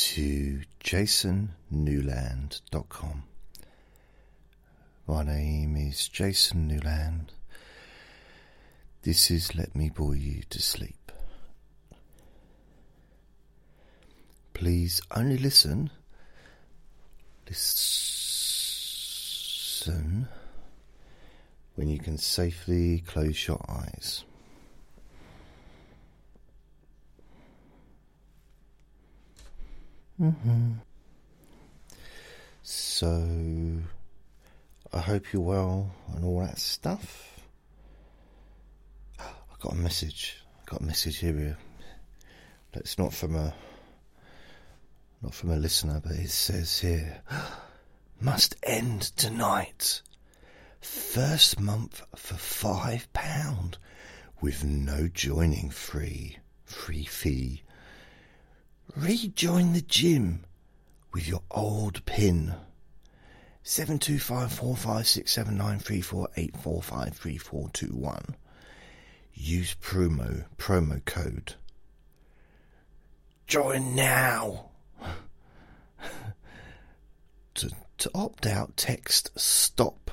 to jasonnewland.com. My name is Jason Newland. This is Let Me Bore You to Sleep. Please only listen. Listen when you can safely close your eyes. Mm-hmm. So, I hope you're well and all that stuff. I got a message. I got a message here. It's not from a not from a listener, but it says here must end tonight. First month for five pound with no joining free free fee. Rejoin the gym with your old pin. Seven two five four five six seven nine three four eight four five three four two one. Use promo promo code. Join now. to to opt out, text stop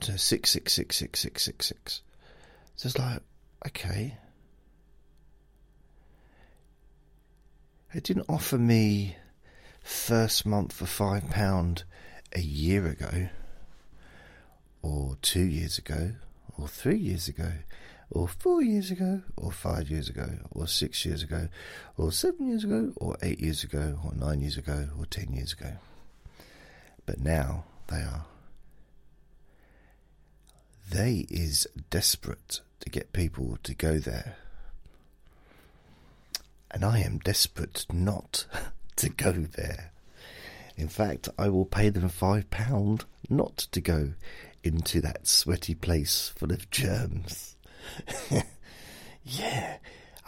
to six six six six six six six. So it's like, okay. It didn't offer me first month for five pound a year ago, or two years ago, or three years ago, or four years ago, or five years ago, or six years ago, or seven years ago, or eight years ago, or nine years ago, or ten years ago. But now they are. They is desperate to get people to go there and I am desperate not to go there. In fact, I will pay them five pound not to go into that sweaty place full of germs. yeah,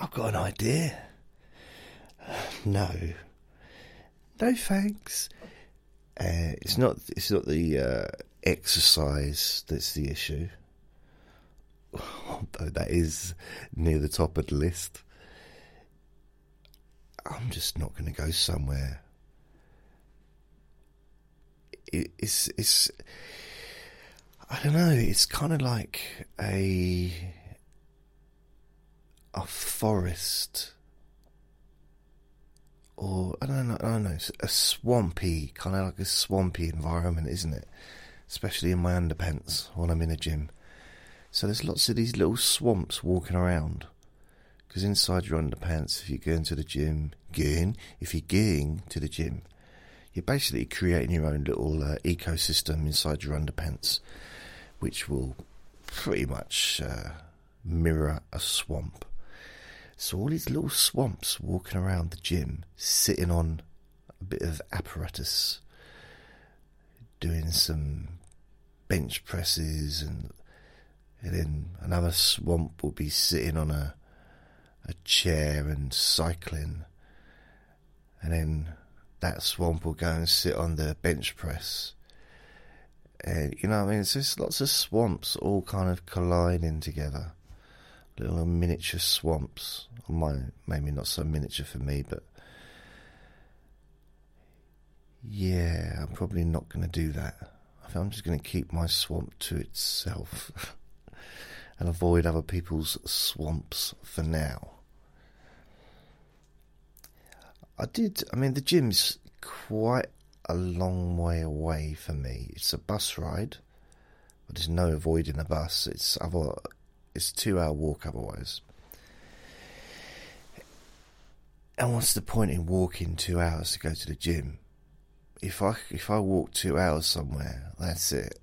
I've got an idea. No, no thanks. Uh, it's not. It's not the uh, exercise that's the issue. Although that is near the top of the list. I'm just not going to go somewhere. it's it's I don't know. It's kind of like a a forest, or I don't know. I don't know. a swampy kind of like a swampy environment, isn't it? Especially in my underpants when I'm in a gym. So there's lots of these little swamps walking around. Because inside your underpants, if you go into the gym, going, if you're going to the gym, you're basically creating your own little uh, ecosystem inside your underpants, which will pretty much uh, mirror a swamp. So all these little swamps walking around the gym, sitting on a bit of apparatus, doing some bench presses, and, and then another swamp will be sitting on a a chair and cycling, and then that swamp will go and sit on the bench press. And you know, I mean, it's just lots of swamps all kind of colliding together, little miniature swamps. maybe not so miniature for me, but yeah, I'm probably not going to do that. I'm just going to keep my swamp to itself and avoid other people's swamps for now. I did. I mean, the gym's quite a long way away for me. It's a bus ride, but there's no avoiding a bus. It's other. It's a two-hour walk otherwise. And what's the point in walking two hours to go to the gym? If I if I walk two hours somewhere, that's it.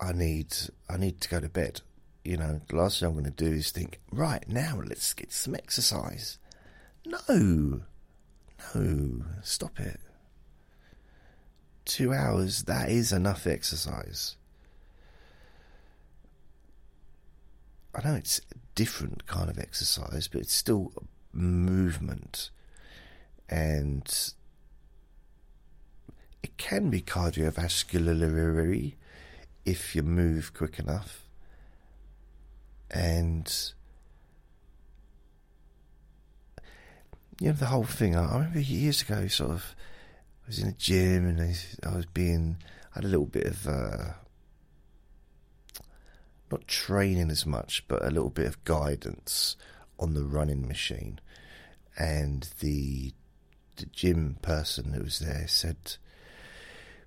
I need I need to go to bed. You know, the last thing I'm going to do is think, right now, let's get some exercise. No, no, stop it. Two hours, that is enough exercise. I know it's a different kind of exercise, but it's still movement. And it can be cardiovascular if you move quick enough. And you know, the whole thing. I, remember years ago, sort of, I was in a gym and I, I was being, I had a little bit of, uh, not training as much, but a little bit of guidance on the running machine. And the the gym person who was there said,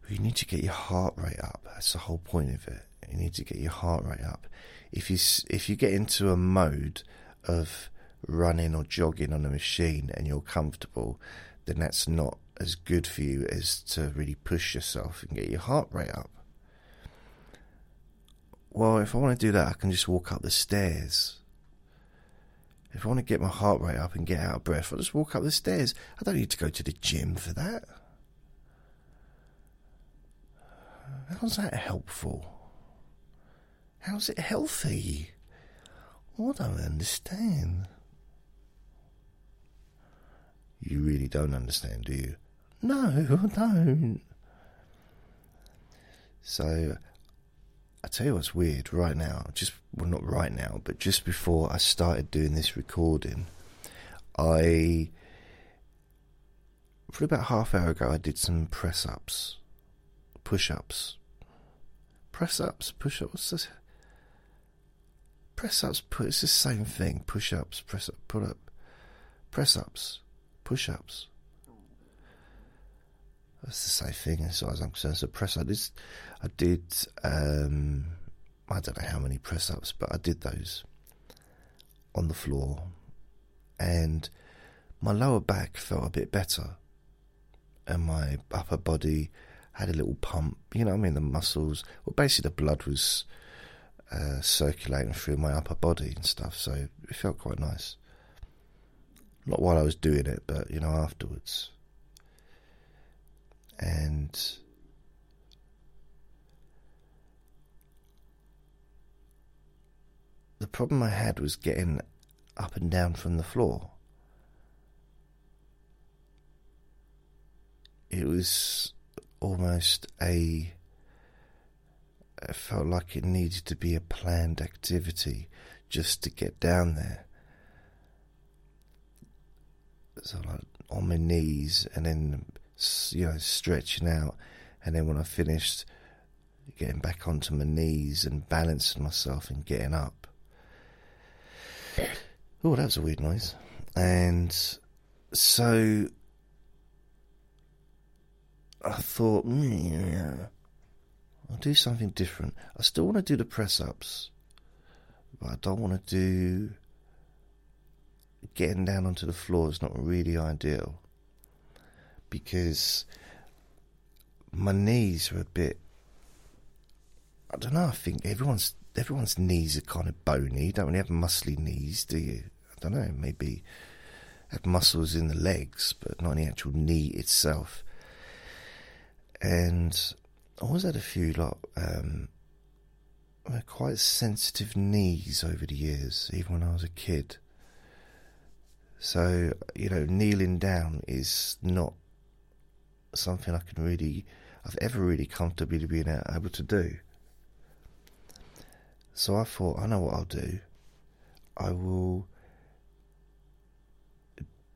well, "You need to get your heart rate up. That's the whole point of it. You need to get your heart rate up. If you if you get into a mode of running or jogging on a machine and you're comfortable, then that's not as good for you as to really push yourself and get your heart rate up. Well, if I want to do that, I can just walk up the stairs. If I want to get my heart rate up and get out of breath, I'll just walk up the stairs. I don't need to go to the gym for that. How's that helpful? How's it healthy? I don't understand. You really don't understand, do you? No, I don't. So, I tell you what's weird right now, just, well, not right now, but just before I started doing this recording, I, for about half hour ago, I did some press ups, push ups, press ups, push ups, press ups, put. it's the same thing, push ups, press up, pull up, press ups push ups. That's the same thing as far as I'm concerned. So press ups. I did. Um, I don't know how many press ups, but I did those on the floor, and my lower back felt a bit better, and my upper body had a little pump. You know, I mean, the muscles. Well, basically, the blood was uh, circulating through my upper body and stuff, so it felt quite nice. Not while I was doing it, but you know, afterwards. And the problem I had was getting up and down from the floor. It was almost a. It felt like it needed to be a planned activity just to get down there so like on my knees and then you know stretching out, and then when I finished, getting back onto my knees and balancing myself and getting up. Oh, that was a weird noise. And so I thought, mm, yeah, I'll do something different. I still want to do the press ups, but I don't want to do getting down onto the floor is not really ideal because my knees are a bit. I don't know. I think everyone's everyone's knees are kind of bony. You don't really have muscly knees, do you? I don't know. Maybe have muscles in the legs, but not in the actual knee itself. And I always had a few like um, quite sensitive knees over the years, even when I was a kid. So, you know, kneeling down is not something I can really, I've ever really comfortably been able to do. So I thought, I know what I'll do. I will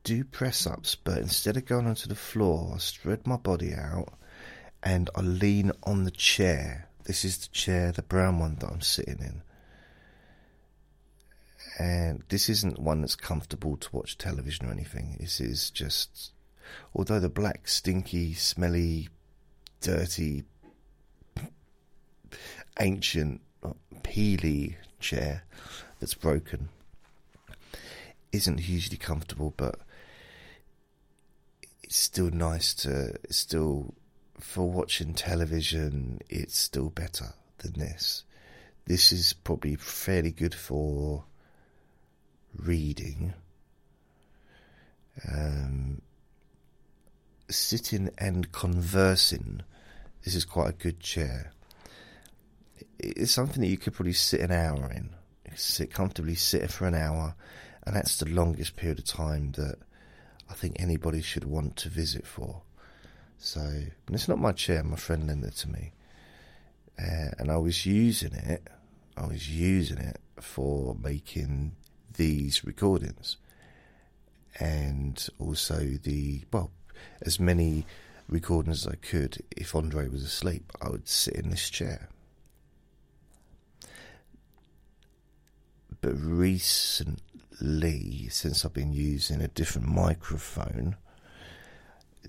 do press ups, but instead of going onto the floor, I spread my body out and I lean on the chair. This is the chair, the brown one that I'm sitting in and this isn't one that's comfortable to watch television or anything. This is just, although the black, stinky, smelly, dirty, ancient, peely chair that's broken isn't hugely comfortable, but it's still nice to, it's still, for watching television, it's still better than this. This is probably fairly good for reading, um, sitting and conversing. This is quite a good chair. It's something that you could probably sit an hour in. Sit comfortably, sit for an hour, and that's the longest period of time that I think anybody should want to visit for. So, it's not my chair. My friend lent it to me, uh, and I was using it. I was using it for making these recordings. and also the well, as many recordings as I could. If Andre was asleep, I would sit in this chair. But recently, since I've been using a different microphone,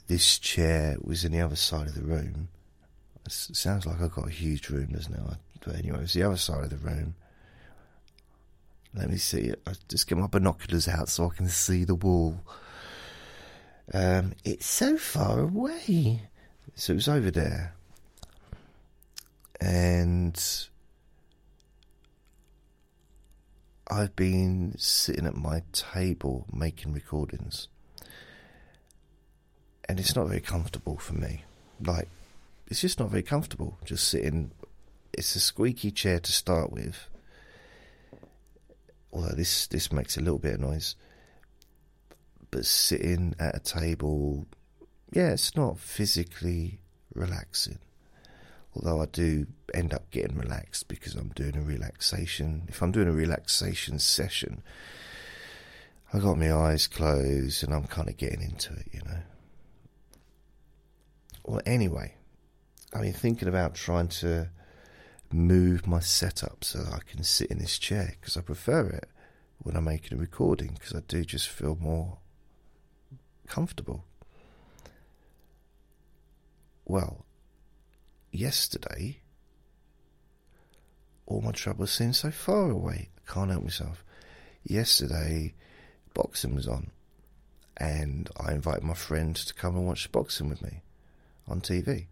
this chair was in the other side of the room. It sounds like I've got a huge room, doesn't it? But anyway, it was the other side of the room. Let me see. I just get my binoculars out so I can see the wall. Um, it's so far away. So it was over there. And I've been sitting at my table making recordings. And it's not very comfortable for me. Like, it's just not very comfortable just sitting. It's a squeaky chair to start with although this this makes a little bit of noise. But sitting at a table, yeah, it's not physically relaxing. Although I do end up getting relaxed because I'm doing a relaxation. If I'm doing a relaxation session, I got my eyes closed and I'm kind of getting into it, you know. Well, anyway, I've been thinking about trying to move my setup so that I can sit in this chair because I prefer it when I'm making a recording because I do just feel more comfortable. Well, yesterday, all my troubles seemed so far away. I can't help myself. Yesterday, boxing was on, and I invited my friend to come and watch boxing with me on TV.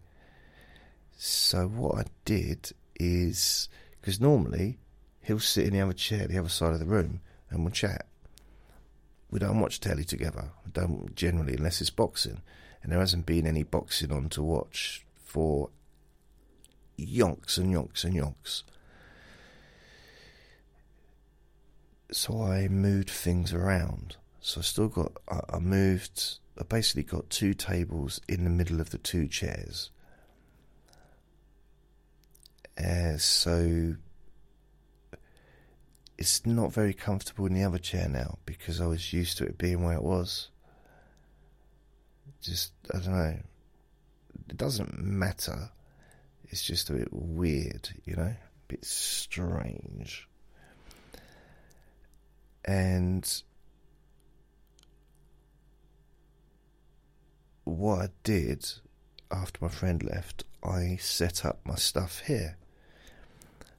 So, what I did is because normally he'll sit in the other chair, the other side of the room, and we'll chat. We don't watch telly together. We don't generally, unless it's boxing, and there hasn't been any boxing on to watch for yonks and yonks and yonks. So I moved things around. So I still got. I, I moved. I basically got two tables in the middle of the two chairs uh, so it's not very comfortable in the other chair now because I was used to it being where it was. Just, I don't know. It doesn't matter. It's just a bit weird, you know? A bit strange. And what I did after my friend left, I set up my stuff here.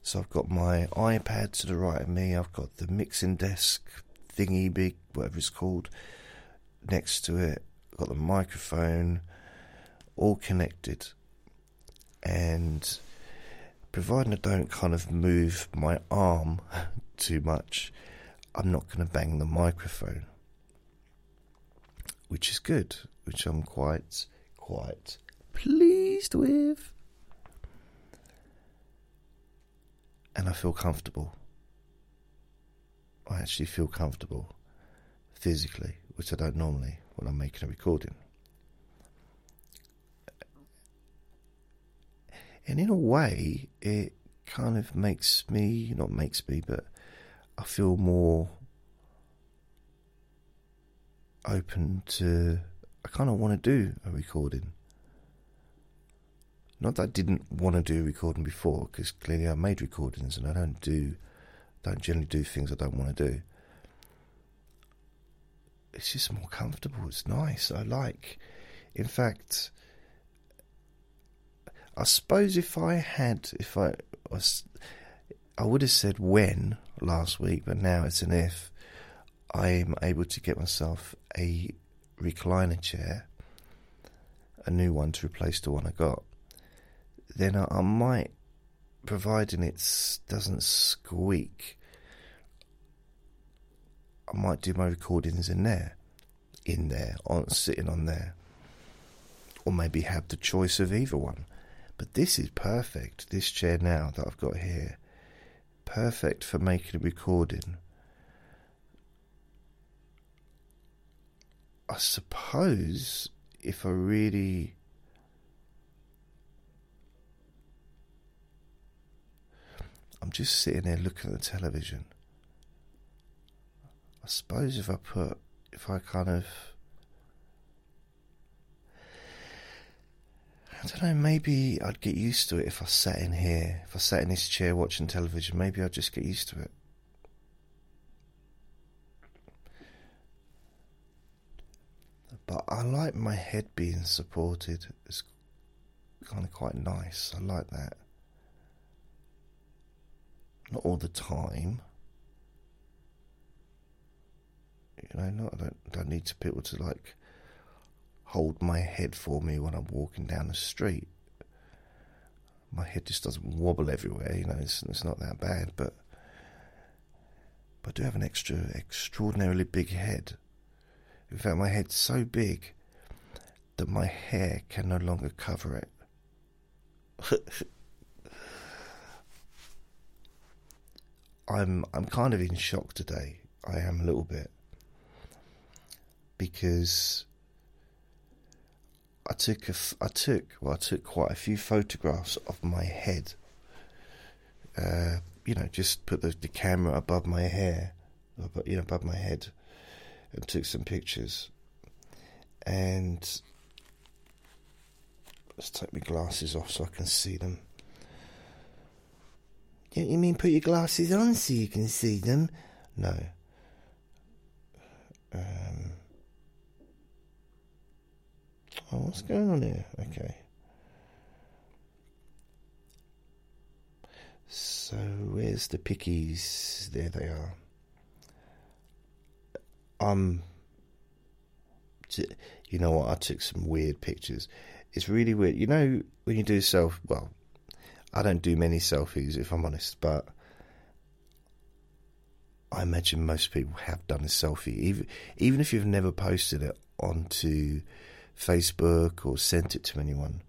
So I've got my iPad to the right of me. I've got the mixing desk thingy, big whatever it's called, next to it. I've got the microphone, all connected, and providing I don't kind of move my arm too much, I'm not going to bang the microphone, which is good, which I'm quite quite pleased with. And I feel comfortable. I actually feel comfortable physically, which I don't normally when I'm making a recording. And in a way, it kind of makes me, not makes me, but I feel more open to, I kind of want to do a recording. Not that I didn't want to do recording before, because clearly I made recordings and I don't do, don't generally do things I don't want to do. It's just more comfortable. It's nice. I like. In fact, I suppose if I had, if I was, I would have said when last week, but now it's an if. I'm able to get myself a recliner chair, a new one to replace the one I got then I, I might, providing it doesn't squeak, I might do my recordings in there, in there, on sitting on there, or maybe have the choice of either one. But this is perfect. This chair now that I've got here, perfect for making a recording. I suppose if I really just sitting there looking at the television. I suppose if I put if I kind of I don't know, maybe I'd get used to it if I sat in here, if I sat in this chair watching television, maybe I'd just get used to it. But I like my head being supported. It's kind of quite nice. I like that. Not all the time. You know, not, I don't, don't need to people to like hold my head for me when I'm walking down the street. My head just doesn't wobble everywhere, you know, it's, it's not that bad, but, but I do have an extra, extraordinarily big head. In fact, my head's so big that my hair can no longer cover it. I'm I'm kind of in shock today. I am a little bit because I took a, I took well I took quite a few photographs of my head. Uh, you know, just put the, the camera above my hair, you know, above my head, and took some pictures. And let's take my glasses off so I can see them. Don't you mean put your glasses on so you can see them? No. Um, oh, what's going on here? Okay. So, where's the pickies? There they are. Um, you know what? I took some weird pictures. It's really weird. You know, when you do self, well, I don't do many selfies if I'm honest, but I imagine most people have done a selfie, even even if you've never posted it onto Facebook or sent it to anyone.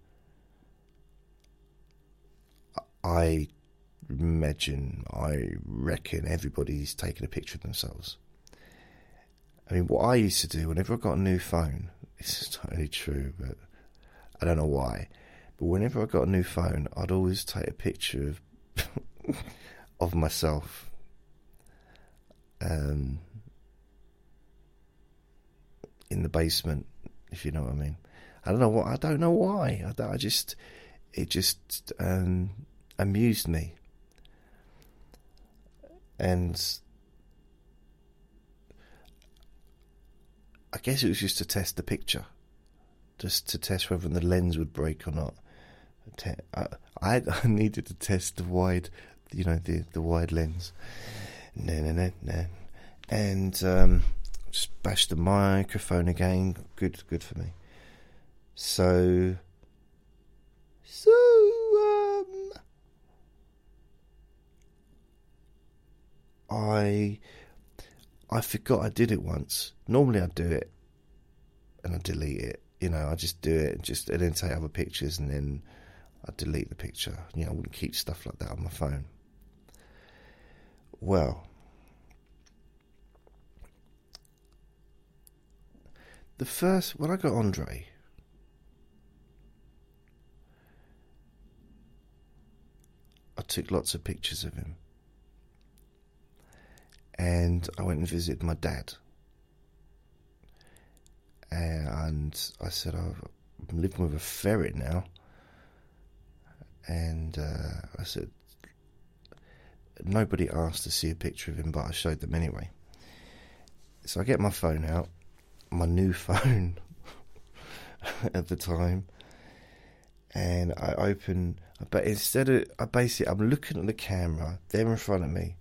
I imagine, I reckon everybody's taken a picture of themselves. I mean, what I used to do whenever I got a new phone, is totally true, but I don't know why. But whenever I got a new phone, I'd always take a picture of of myself. Um, in the basement, if you know what I mean. I don't know what I don't know why. I, I just it just um, amused me, and I guess it was just to test the picture, just to test whether the lens would break or not. I, I needed to test the wide, you know, the the wide lens. No, no, no, no. And um, just bash the microphone again. Good, good for me. So, so um, I I forgot I did it once. Normally I do it and I delete it. You know, I just do it and just and then take other pictures and then I'd delete the picture. You know, I wouldn't keep stuff like that on my phone. Well, the first when I got Andre, I took lots of pictures of him, and I went and visited my dad. And I said, oh, I'm living with a ferret now and uh, I said, nobody asked to see a picture of him, but I showed them anyway. So I get my phone out, my new phone at the time, and I open. But instead of, I basically, I'm looking at the camera there in front of me,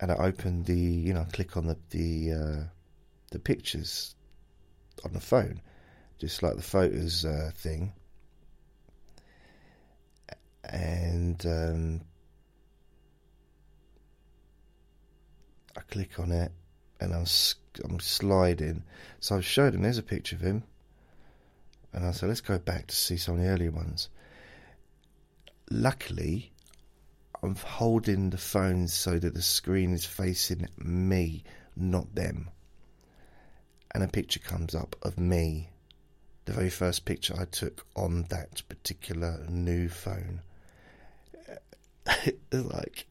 and I open the, you know, click on the the uh, the pictures on the phone, just like the photos uh, thing and um, I click on it and I'm I'm sliding. So I've showed him. There's a picture of him, and I said, let's go back to see some of the earlier ones. Luckily, I'm holding the phone so that the screen is facing me, not them. And a picture comes up of me, the very first picture I took on that particular new phone. it's like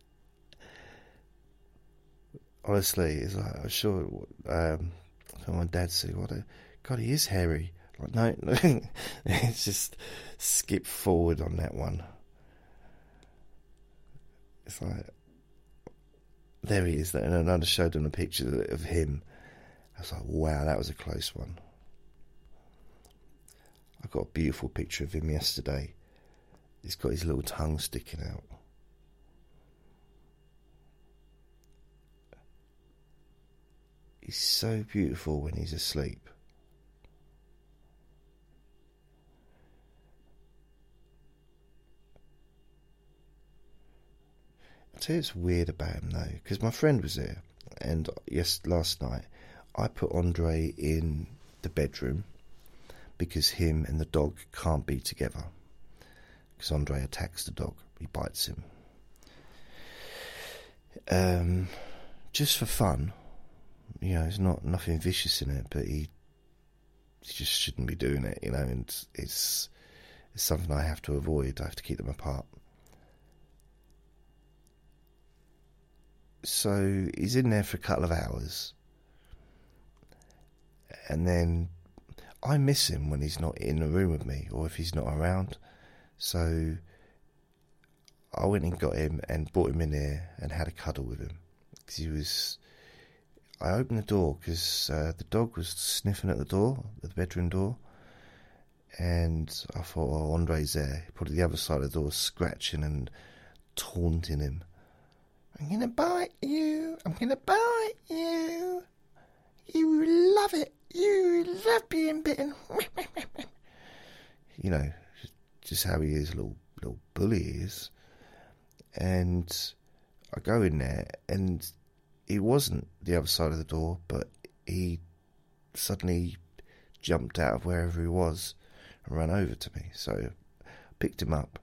honestly, it's like I'm sure. Um, my dad said, "What? A, God, he is hairy." Like, no, no. it's just skip forward on that one. It's like there he is. And I showed them a picture of him. I was like, wow, that was a close one. I got a beautiful picture of him yesterday. He's got his little tongue sticking out. He's so beautiful when he's asleep. I tell you, it's weird about him though, because my friend was there, and yes, last night I put Andre in the bedroom because him and the dog can't be together. Because Andre attacks the dog, he bites him. Um, just for fun, you know, there's not nothing vicious in it, but he, he just shouldn't be doing it, you know, and it's it's something I have to avoid. I have to keep them apart. So he's in there for a couple of hours, and then I miss him when he's not in the room with me, or if he's not around. So I went and got him and brought him in here and had a cuddle with him because he was I opened the door because uh, the dog was sniffing at the door, the bedroom door, and I thought, oh, Andre's there. At the other side of the door, scratching and taunting him. I'm gonna bite you. I'm gonna bite you. You love it. You love being bitten. you know, just how he is, little little bully is. And I go in there, and he wasn't the other side of the door, but he suddenly jumped out of wherever he was and ran over to me. So I picked him up,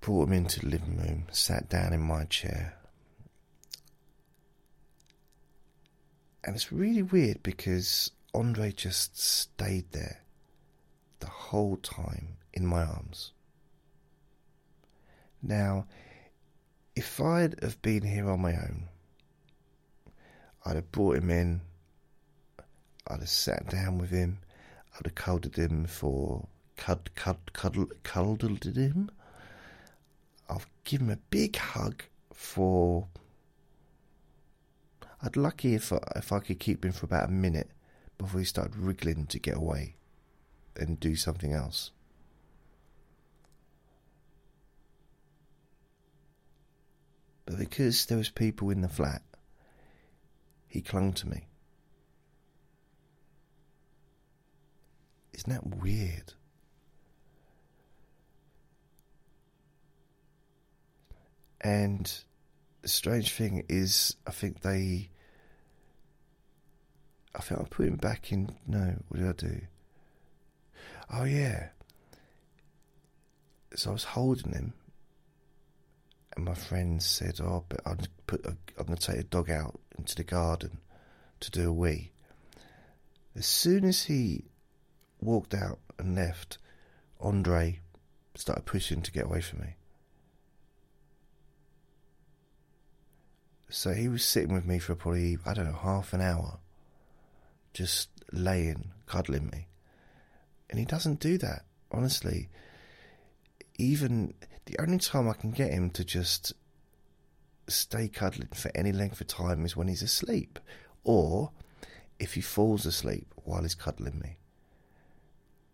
brought him into the living room, sat down in my chair. And it's really weird because Andre just stayed there the whole time in my arms. Now, if I'd have been here on my own, I'd have brought him in, I'd have sat down with him, I'd have cuddled him for cud cud cuddled cuddled him. I'll give him a big hug for. I'd lucky if I, if I could keep him for about a minute before he started wriggling to get away and do something else. But because there was people in the flat, he clung to me. Isn't that weird? And the strange thing is, I think they. I think I put him back in. No, what did I do? Oh, yeah. So I was holding him and my friend said, "Oh, but I'm put a, I'm going to take a dog out into the garden to do a wee." As soon as he walked out and left, Andre started pushing to get away from me. So he was sitting with me for probably I don't know half an hour, just laying, cuddling me, and he doesn't do that honestly. Even the only time I can get him to just stay cuddling for any length of time is when he's asleep, or if he falls asleep while he's cuddling me.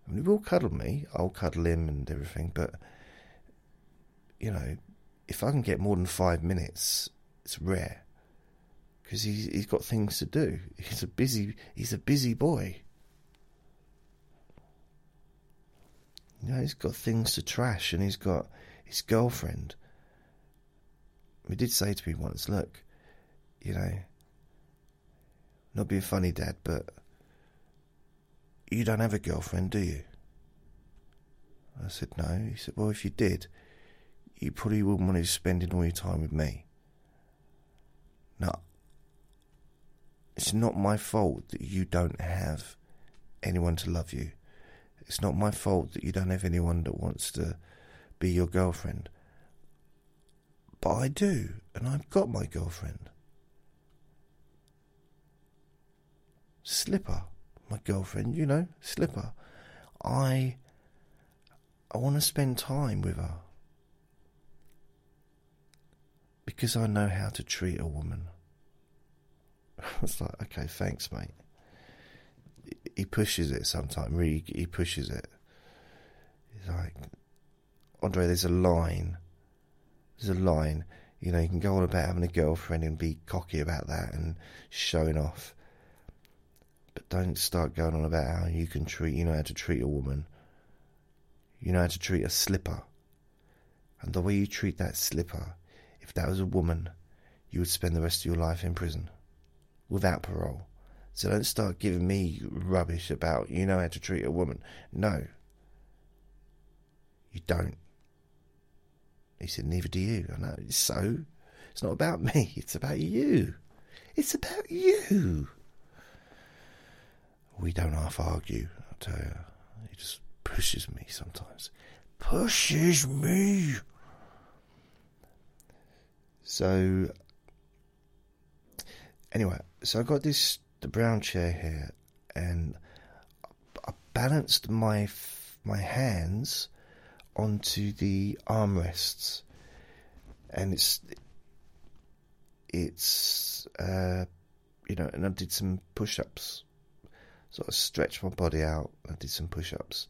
I mean, he will cuddle me, I'll cuddle him and everything, but you know, if I can get more than five minutes, it's rare because he's he's got things to do. He's a busy he's a busy boy. You know, he's got things to trash, and he's got his girlfriend. He did say to me once, look, you know, not being funny, Dad, but you don't have a girlfriend, do you? I said, no. He said, well, if you did, you probably wouldn't want to be spending all your time with me. No, it's not my fault that you don't have anyone to love you. It's not my fault that you don't have anyone that wants to be your girlfriend. But I do, and I've got my girlfriend. slipper, my girlfriend, you know, slipper. I I want to spend time with her because I know how to treat a woman. it's like, okay, thanks, mate. He pushes it sometimes. Really, he pushes it. He's like, Andre, there's a line. There's a line. You know, you can go on about having a girlfriend and be cocky about that and showing off. But don't start going on about how you can treat, you know how to treat a woman. You know how to treat a slipper. And the way you treat that slipper, if that was a woman, you would spend the rest of your life in prison without parole. So don't start giving me rubbish about you know how to treat a woman. No. You don't. He said, Neither do you. I know. So, it's not about me, it's about you. It's about you. We don't half argue, I tell you. He just pushes me sometimes. Pushes me. So, anyway, so I got this the brown chair here, and I balanced my my hands onto the armrests, and it's it's uh, you know, and I did some push-ups, sort of stretched my body out. I did some push-ups.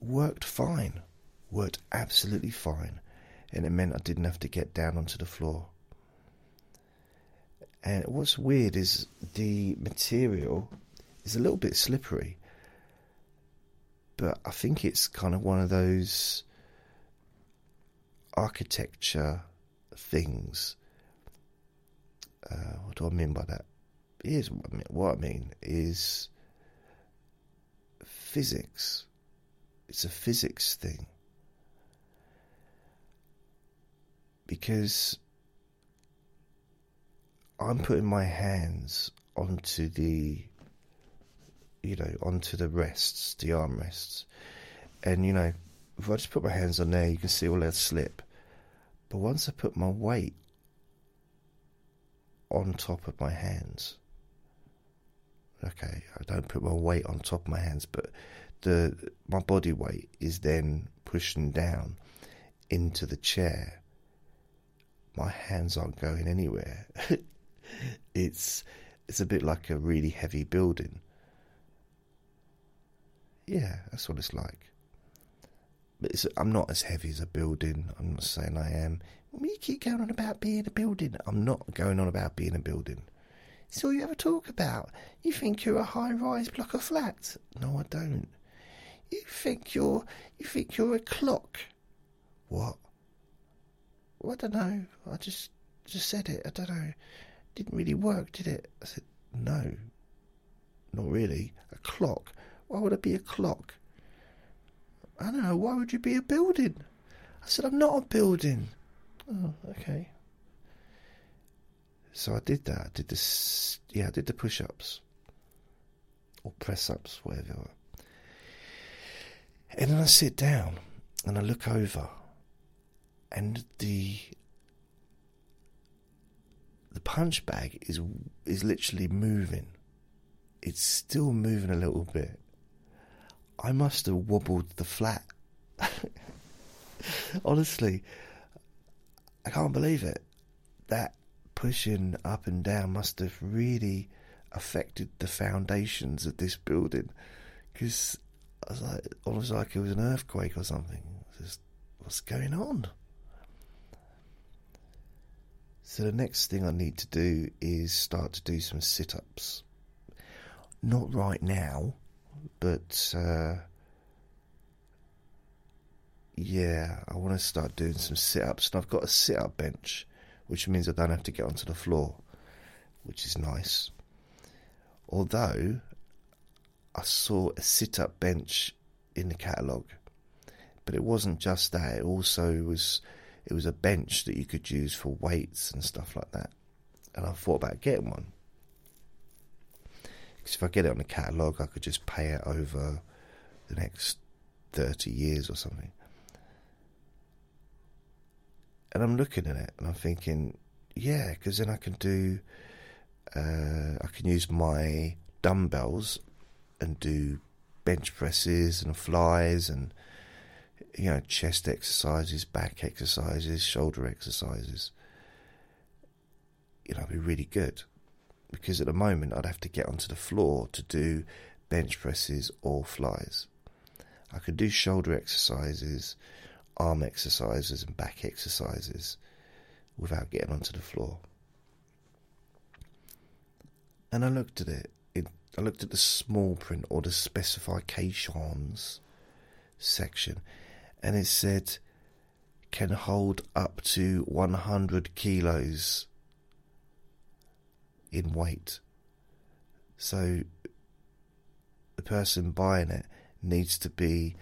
Worked fine, worked absolutely fine, and it meant I didn't have to get down onto the floor. And what's weird is the material is a little bit slippery, but I think it's kind of one of those architecture things. Uh, what do I mean by that? Here's what I mean. What I mean is physics. It's a physics thing. Because I'm putting my hands onto the, you know, onto the rests, the armrests, and you know, if I just put my hands on there, you can see all that slip. But once I put my weight on top of my hands, okay, I don't put my weight on top of my hands, but the my body weight is then pushing down into the chair. My hands aren't going anywhere. it's it's a bit like a really heavy building. Yeah, that's what it's like. But I'm not as heavy as a building. I'm not saying I am. you keep going on about being a building. I'm not going on about being a building. It's all you ever talk about. You think you're a high-rise block of flats. No, I don't. You think you're you think you're a clock. What? Well, I don't know. I just just said it. I don't know. Didn't really work, did it? I said, no, not really. A clock. Why would it be a clock? I don't know, why would you be a building? I said, I'm not a building. Oh, okay. So I did that. I did this. Yeah, I did the push ups or press ups, whatever. And then I sit down and I look over, and the the punch bag is is literally moving. It's still moving a little bit. I must have wobbled the flat. Honestly, I can't believe it. That pushing up and down must have really affected the foundations of this building because I was like, almost like it was an earthquake or something. Just, what's going on? So the next thing I need to do is start to do some sit-ups. Not right now, but uh, yeah, I want to start doing some sit ups. And I've got a sit up bench, which means I don't have to get onto the floor, which is nice. Although I saw a sit up bench in the catalogue, but it wasn't just that, it also was. It was a bench that you could use for weights and stuff like that. And I thought about getting one because if I get it on the catalogue, I could just pay it over the next 30 years or something. And I'm looking at it and I'm thinking, yeah, because then I can do, uh, I can use my dumbbells and do bench presses and flies and you know chest exercises, back exercises, shoulder exercises. You know, it'd be really good because at the moment I'd have to get onto the floor to do bench presses or flies. I could do shoulder exercises, arm exercises, and back exercises without getting onto the floor. And I looked at it. it I looked at the small print or the specifications section, and it said can hold up to 100 kilos in weight. So the person buying it needs to be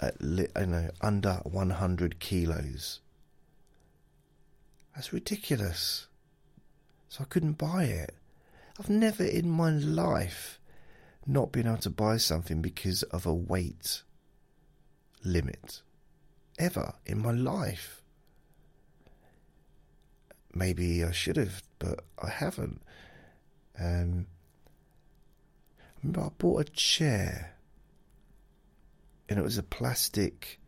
at you know under 100 kilos. That's ridiculous. So I couldn't buy it. I've never in my life not been able to buy something because of a weight limit. Ever in my life. Maybe I should have, but I haven't. Um, I remember I bought a chair and it was a plastic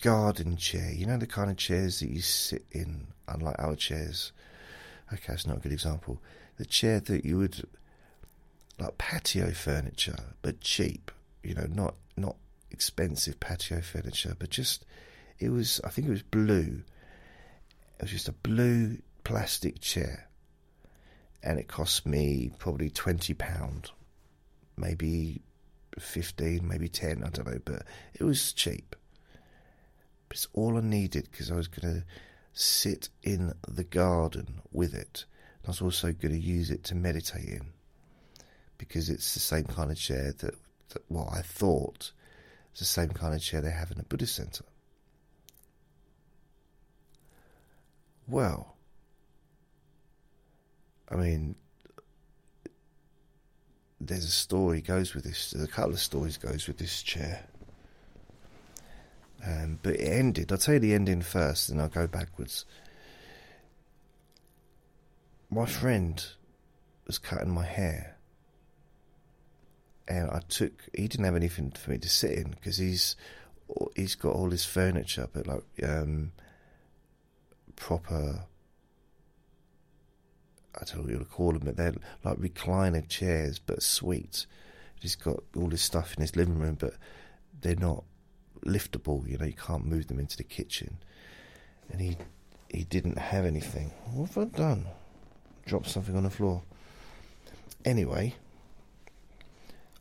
garden chair. You know the kind of chairs that you sit in, unlike our chairs. Okay, that's not a good example. The chair that you would like patio furniture, but cheap. You know, not not expensive patio furniture, but just it was. I think it was blue. It was just a blue plastic chair, and it cost me probably twenty pound, maybe 15, maybe 10, I don't know, but it was cheap. But it's all I needed because I was going to sit in the garden with it. I was also going to use it to meditate in because it's the same kind of chair that, that well, I thought it's the same kind of chair they have in a Buddhist center. Well, I mean, there's a story goes with this. There's a couple of stories goes with this chair. Um, but it ended. I'll tell you the ending first, and I'll go backwards. My friend was cutting my hair, and I took. He didn't have anything for me to sit in because he's he's got all his furniture, but like um, proper I don't know what you would call them, but they're like recliner chairs, but suites. He's got all this stuff in his living room, but they're not liftable. You know, you can't move them into the kitchen. And he he didn't have anything. What have I done? Dropped something on the floor. Anyway,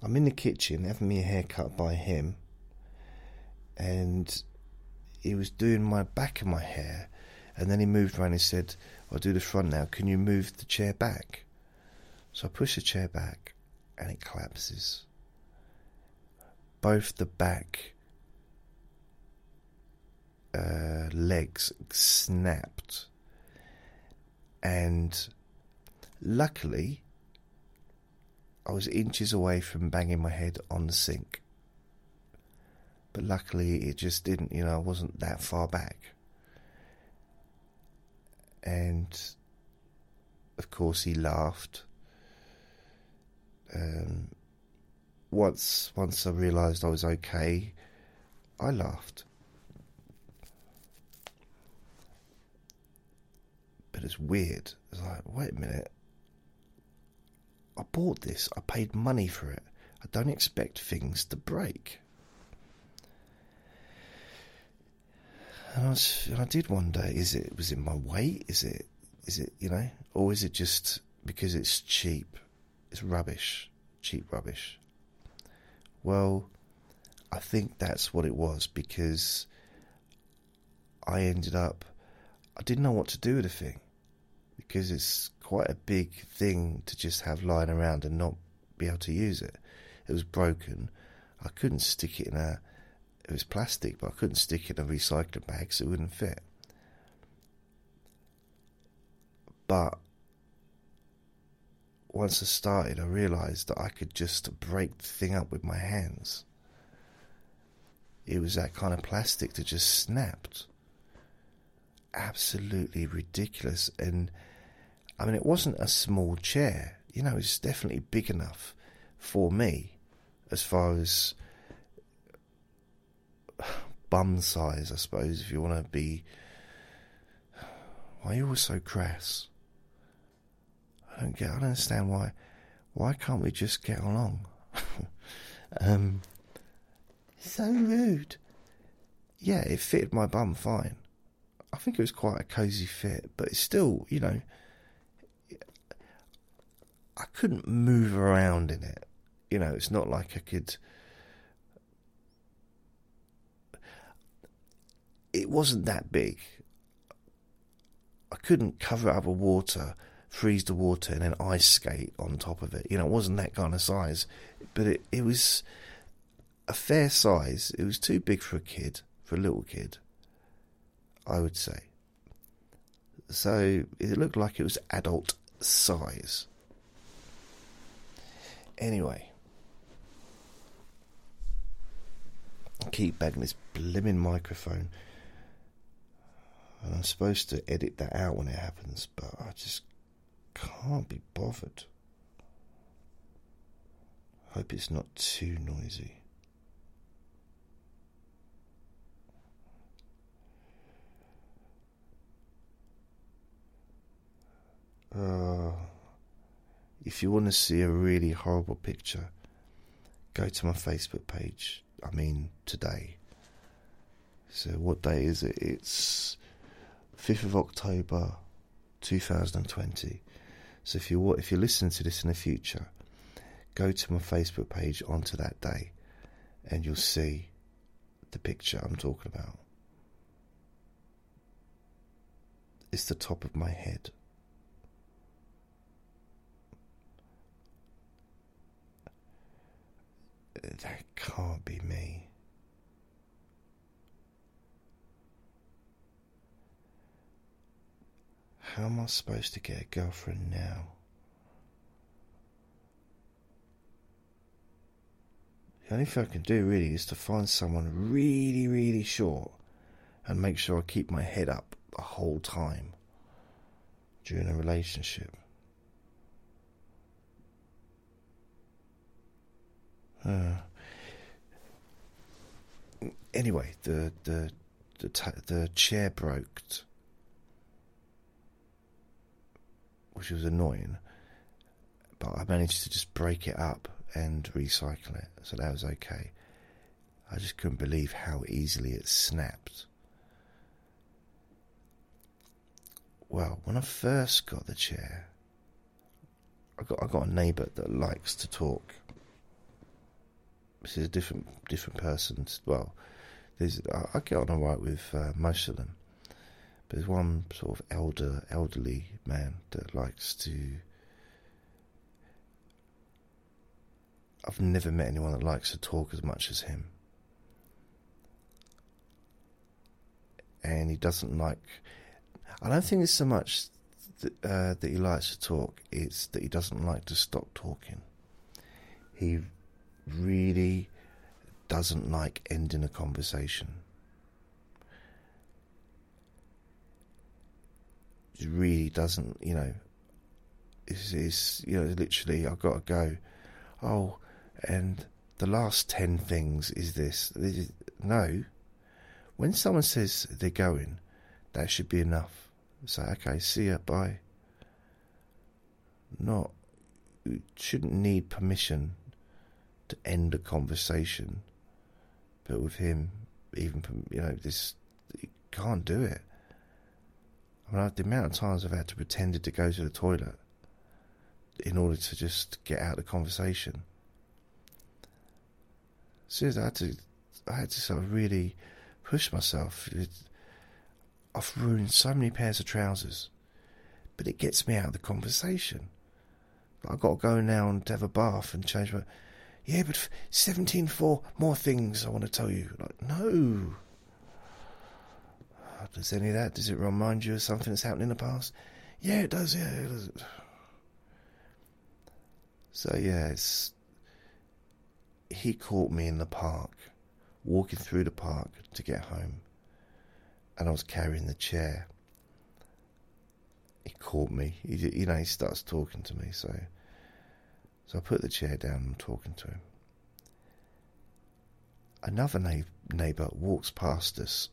I'm in the kitchen having me a haircut by him, and he was doing my back of my hair, and then he moved around and said, I'll do the front now. Can you move the chair back? So I push the chair back and it collapses. Both the back uh, legs snapped. And luckily, I was inches away from banging my head on the sink. But luckily, it just didn't, you know, I wasn't that far back and of course he laughed. Um, once once I realised I was okay, I laughed. But it's weird. It's like, wait a minute. I bought this. I paid money for it. I don't expect things to break. And I, was, I did wonder: is it was it my weight? Is it is it you know, or is it just because it's cheap? It's rubbish, cheap rubbish. Well, I think that's what it was because I ended up I didn't know what to do with the thing because it's quite a big thing to just have lying around and not be able to use it. It was broken. I couldn't stick it in a it was plastic, but I couldn't stick it in a recycling bag so it wouldn't fit. But once I started, I realised that I could just break the thing up with my hands. It was that kind of plastic that just snapped. Absolutely ridiculous. And I mean, it wasn't a small chair. you know, it's definitely big enough for me as far as bum size, I suppose, if you want to be. Why are you always so crass? I don't get. I don't understand why. Why can't we just get along? um, so rude. Yeah, it fitted my bum fine. I think it was quite a cosy fit, but it's still, you know, I couldn't move around in it. You know, it's not like I could. It wasn't that big. I couldn't cover it up with water, freeze the water, and then ice skate on top of it. You know, it wasn't that kind of size, but it, it was a fair size. It was too big for a kid, for a little kid, I would say. So it looked like it was adult size. Anyway, I keep bagging this blimmin' microphone. And I'm supposed to edit that out when it happens, but I just can't be bothered. Hope it's not too noisy. Uh, if you want to see a really horrible picture, go to my Facebook page. I mean, today. So, what day is it? It's 5th of October 2020. So, if you if you're listening to this in the future, go to my Facebook page onto that day and you'll see the picture I'm talking about. It's the top of my head. that can't be me. How am I supposed to get a girlfriend now? The only thing I can do really is to find someone really, really short and make sure I keep my head up the whole time during a relationship. Uh, anyway, the the the, the chair broke, which was annoying. But I managed to just break it up and recycle it, so that was okay. I just couldn't believe how easily it snapped. Well, when I first got the chair, I got I got a neighbour that likes to talk this is a different different person. Well, I, I get on alright with uh, most of them, but there's one sort of elder elderly man that likes to. I've never met anyone that likes to talk as much as him. And he doesn't like. I don't think it's so much that, uh, that he likes to talk, it's that he doesn't like to stop talking. He really doesn't like ending a conversation. He really doesn't, you know. It's, it's you know literally I've got to go. Oh, and the last ten things is this. this is, no, when someone says they're going, that should be enough. Say okay, see ya, bye. Not shouldn't need permission to end a conversation. But with him, even you know, this you can't do it. I mean, the amount of times I've had to pretend to go to the toilet in order to just get out of the conversation. Seriously, I had to, I had to sort of really push myself. It, I've ruined so many pairs of trousers, but it gets me out of the conversation. I've got to go now and have a bath and change my yeah, but 17 for more things I want to tell you. Like, no. Does any of that, does it remind you of something that's happened in the past? Yeah, it does, yeah. It does. So, yeah, it's. He caught me in the park, walking through the park to get home, and I was carrying the chair. He caught me. He, you know, he starts talking to me, so So I put the chair down and I'm talking to him. Another na- neighbour walks past us,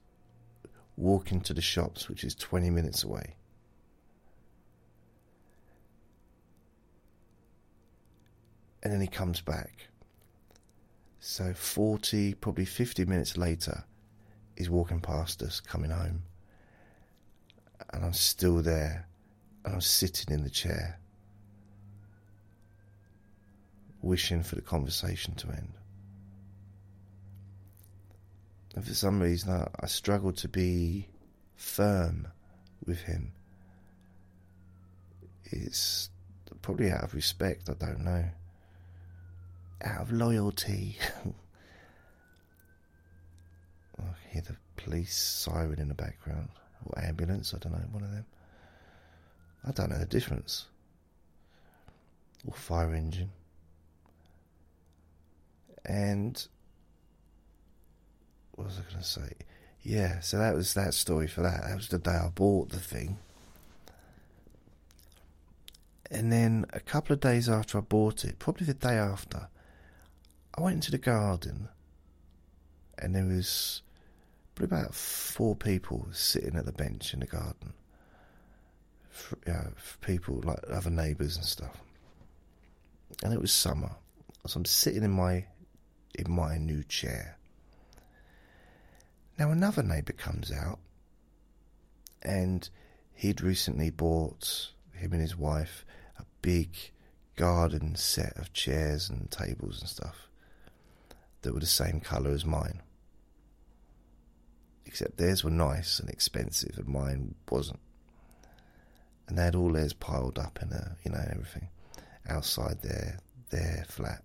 walking to the shops, which is 20 minutes away. And then he comes back. So 40, probably 50 minutes later, he's walking past us, coming home. And I'm still there, and I'm sitting in the chair, wishing for the conversation to end. And for some reason, I, I struggle to be firm with him. It's probably out of respect, I don't know. Out of loyalty. I hear the police siren in the background, or ambulance, I don't know, one of them. I don't know the difference. Or fire engine. And what was I going to say? Yeah, so that was that story for that. That was the day I bought the thing. And then a couple of days after I bought it, probably the day after, I went into the garden and there was probably about four people sitting at the bench in the garden. For, you know, for people like other neighbours and stuff. And it was summer. So I'm sitting in my in my new chair. Now another neighbour comes out, and he'd recently bought him and his wife a big garden set of chairs and tables and stuff that were the same colour as mine. Except theirs were nice and expensive, and mine wasn't. And they had all theirs piled up in a, you know, everything outside their their flat.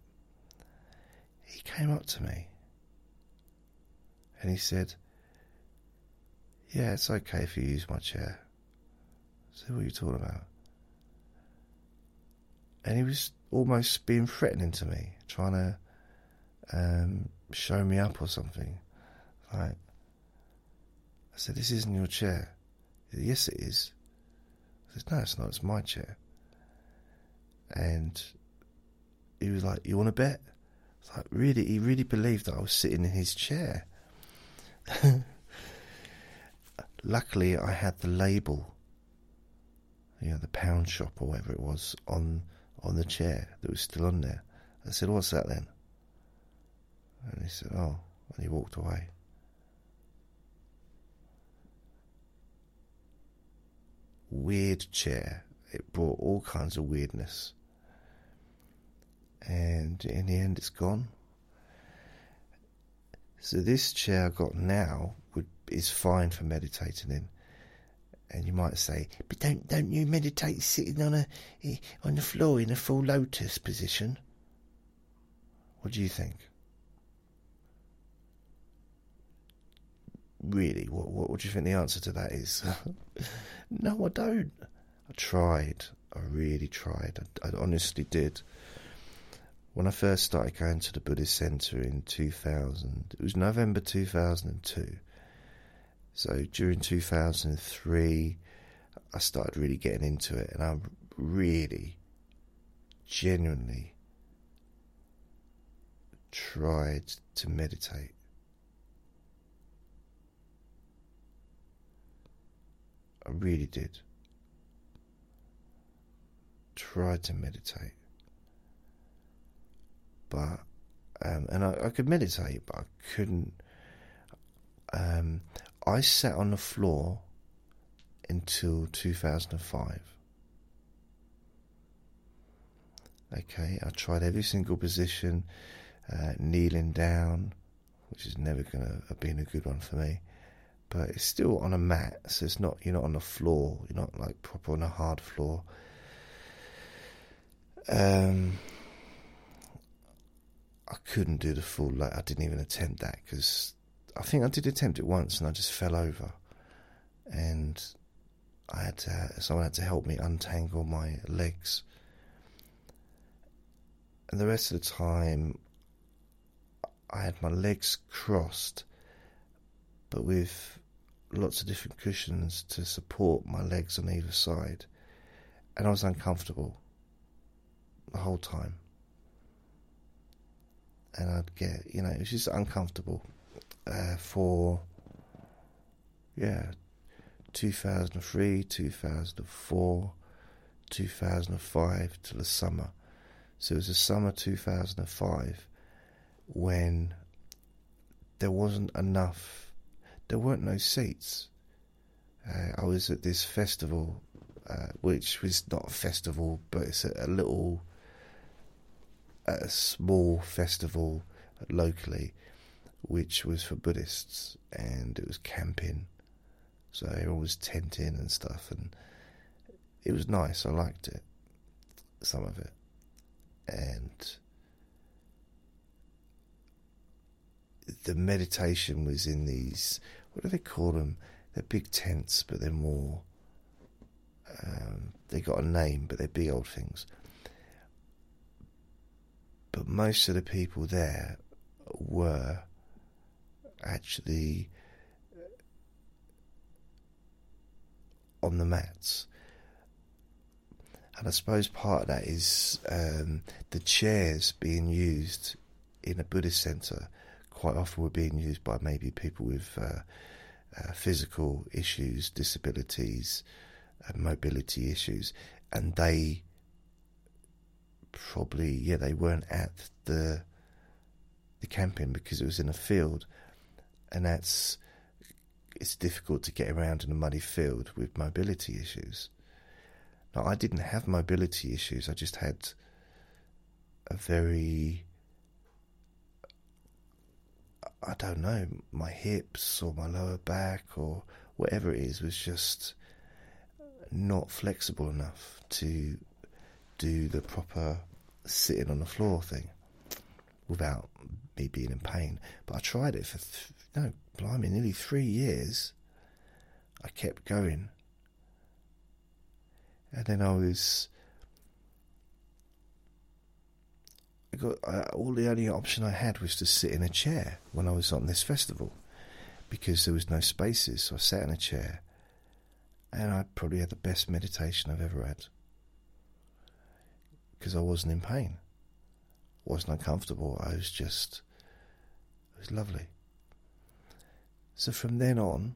He came up to me and he said, Yeah, it's okay if you use my chair. I said, What are you talking about? And he was almost being threatening to me, trying to um, show me up or something. Like, I said, This isn't your chair. Said, yes, it is. I said, No, it's not. It's my chair. And he was like, You want to bet? like, really? He really believed that I was sitting in his chair. Luckily, I had the label, you know, the pound shop or whatever it was, on on the chair that was still on there. I said, "What's that then?" And he said, "Oh," and he walked away. Weird chair. It brought all kinds of weirdness, and in the end, it's gone. So this chair I've got now would is fine for meditating in. And you might say, but don't don't you meditate sitting on a eh, on the floor in a full lotus position? What do you think? Really, what what, what do you think the answer to that is? no, I don't. I tried. I really tried. I, I honestly did when I first started going to the Buddhist Center in 2000, it was November 2002. So during 2003, I started really getting into it, and I really, genuinely tried to meditate. I really did. Tried to meditate but um, and I, I, could meditate, but I couldn't. Um, I sat on the floor until 2005. Okay, I tried every single position, uh, kneeling down, which is never going to have been a good one for me. But it's still on a mat, so it's not you're not on the floor. You're not like proper on a hard floor. Um, I couldn't do the full. Like I didn't even attempt that because I think I did attempt it once and I just fell over, and I had to. Someone had to help me untangle my legs. And the rest of the time, I had my legs crossed, but with lots of different cushions to support my legs on either side, and I was uncomfortable the whole time. And I'd get, you know, it was just uncomfortable uh, for, yeah, 2003, 2004, 2005 till the summer. So it was the summer 2005 when there wasn't enough, there weren't no seats. Uh, I was at this festival, uh, which was not a festival, but it's a, a little, a small festival locally, which was for Buddhists, and it was camping. So everyone was tenting and stuff, and it was nice. I liked it, some of it, and the meditation was in these. What do they call them? They're big tents, but they're more. Um, they got a name, but they're big old things. But most of the people there were actually on the mats. And I suppose part of that is um, the chairs being used in a Buddhist centre quite often were being used by maybe people with uh, uh, physical issues, disabilities, uh, mobility issues, and they probably yeah they weren't at the the camping because it was in a field, and that's it's difficult to get around in a muddy field with mobility issues. Now, I didn't have mobility issues, I just had a very, I don't know, my hips or my lower back or whatever it is was just not flexible enough to do the proper sitting on the floor thing without me being in pain. But I tried it for, th- no, blimey, nearly three years. I kept going. And then I was. I got uh, all the only option I had was to sit in a chair when I was on this festival because there was no spaces. So I sat in a chair and I probably had the best meditation I've ever had because I wasn't in pain, wasn't uncomfortable. I was just, it was lovely. So from then on,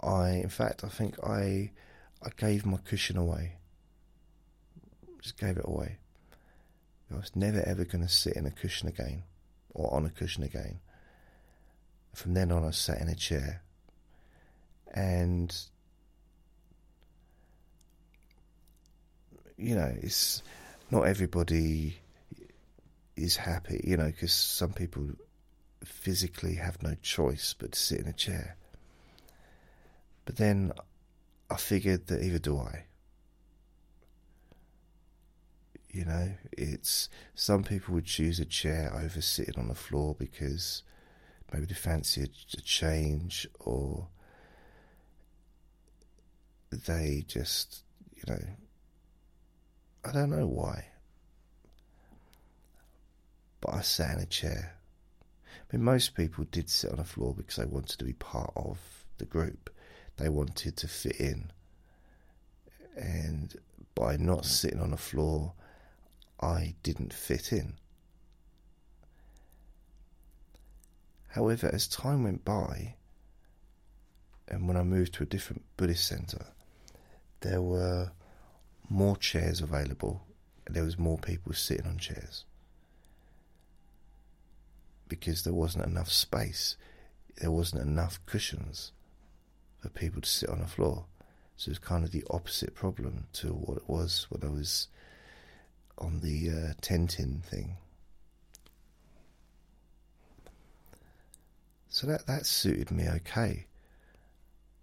I, in fact, I think I, I gave my cushion away. Just gave it away. I was never ever going to sit in a cushion again, or on a cushion again. From then on, I sat in a chair, and you know, it's not everybody is happy, you know, because some people physically have no choice but to sit in a chair. But then I figured that either do I. You know, it's some people would choose a chair over sitting on the floor because maybe they fancy a, a change or they just, you know, I don't know why. But I sat in a chair I mean, most people did sit on the floor because they wanted to be part of the group. They wanted to fit in. And by not sitting on the floor, I didn't fit in. However, as time went by, and when I moved to a different Buddhist centre, there were more chairs available, there was more people sitting on chairs because there wasn't enough space. There wasn't enough cushions for people to sit on the floor. So it's kind of the opposite problem to what it was when I was on the uh, tenting thing. So that that suited me okay.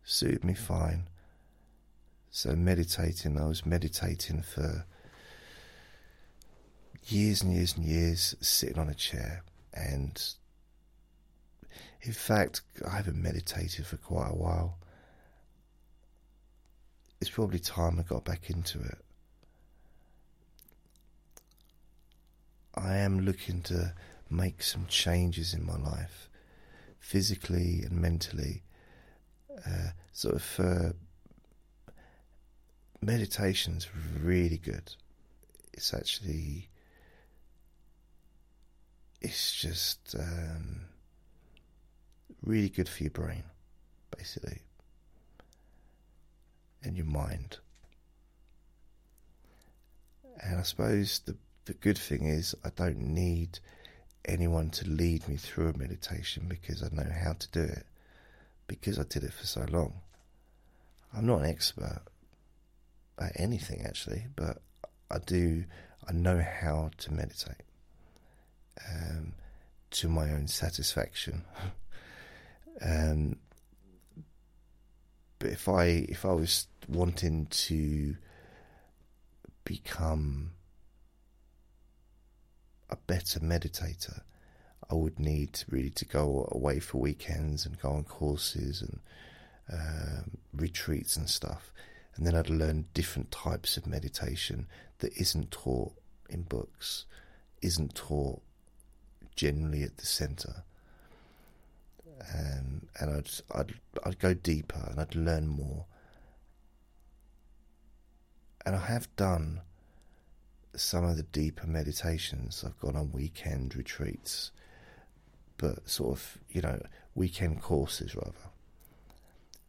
Suited me fine. So meditating, I was meditating for years and years and years, sitting on a chair, and in fact, I haven't meditated for quite a while. It's probably time I got back into it. I am looking to make some changes in my life, physically and mentally. Uh, sort of uh, meditation's really good. It's actually it's just um, really good for your brain, basically, and your mind. And I suppose the the good thing is I don't need anyone to lead me through a meditation because I know how to do it because I did it for so long. I'm not an expert at anything actually, but I do I know how to meditate um, to my own satisfaction. um, but if I if I was wanting to become a better meditator, I would need really to go away for weekends and go on courses and um, retreats and stuff. And then I'd learn different types of meditation that isn't taught in books, isn't taught generally at the centre. Um, and I'd, I'd, I'd go deeper and I'd learn more. And I have done some of the deeper meditations. I've gone on weekend retreats, but sort of, you know, weekend courses rather.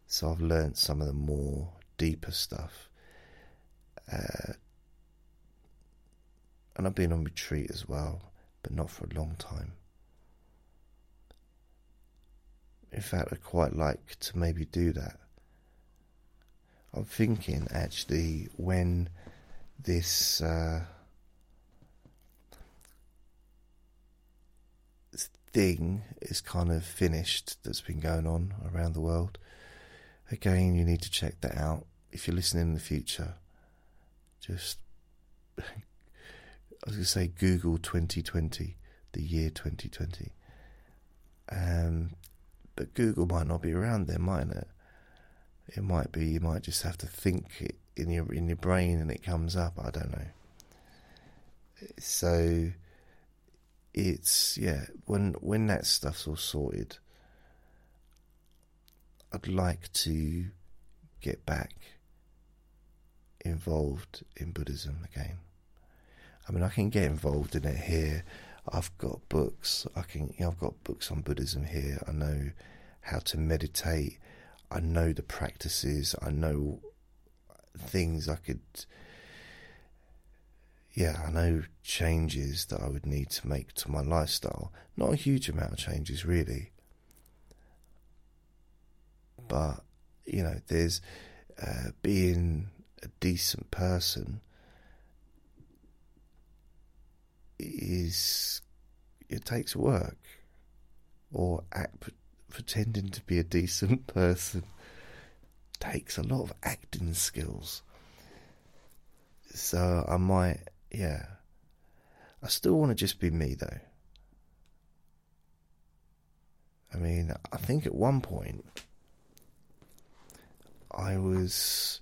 So I've learned some of the more deeper stuff. Uh, and I've been on retreat as well, but not for a long time. In fact, I'd quite like to maybe do that. I'm thinking actually when this uh, thing is kind of finished that's been going on around the world. Again, you need to check that out. If you're listening in the future, just I was going to say Google 2020, the year 2020. Um, but Google might not be around then, mightn't it? It might be. You might just have to think it in your in your brain, and it comes up. I don't know. So it's yeah. When when that stuff's all sorted, I'd like to get back involved in Buddhism again. I mean, I can get involved in it here. I've got books. I can. You know, I've got books on Buddhism here. I know how to meditate. I know the practices. I know things I could. Yeah, I know changes that I would need to make to my lifestyle. Not a huge amount of changes, really. But, you know, there's uh, being a decent person is. It takes work. Or act, pretending to be a decent person takes a lot of acting skills. So I might, yeah. I still want to just be me though. I mean, I think at one point I was.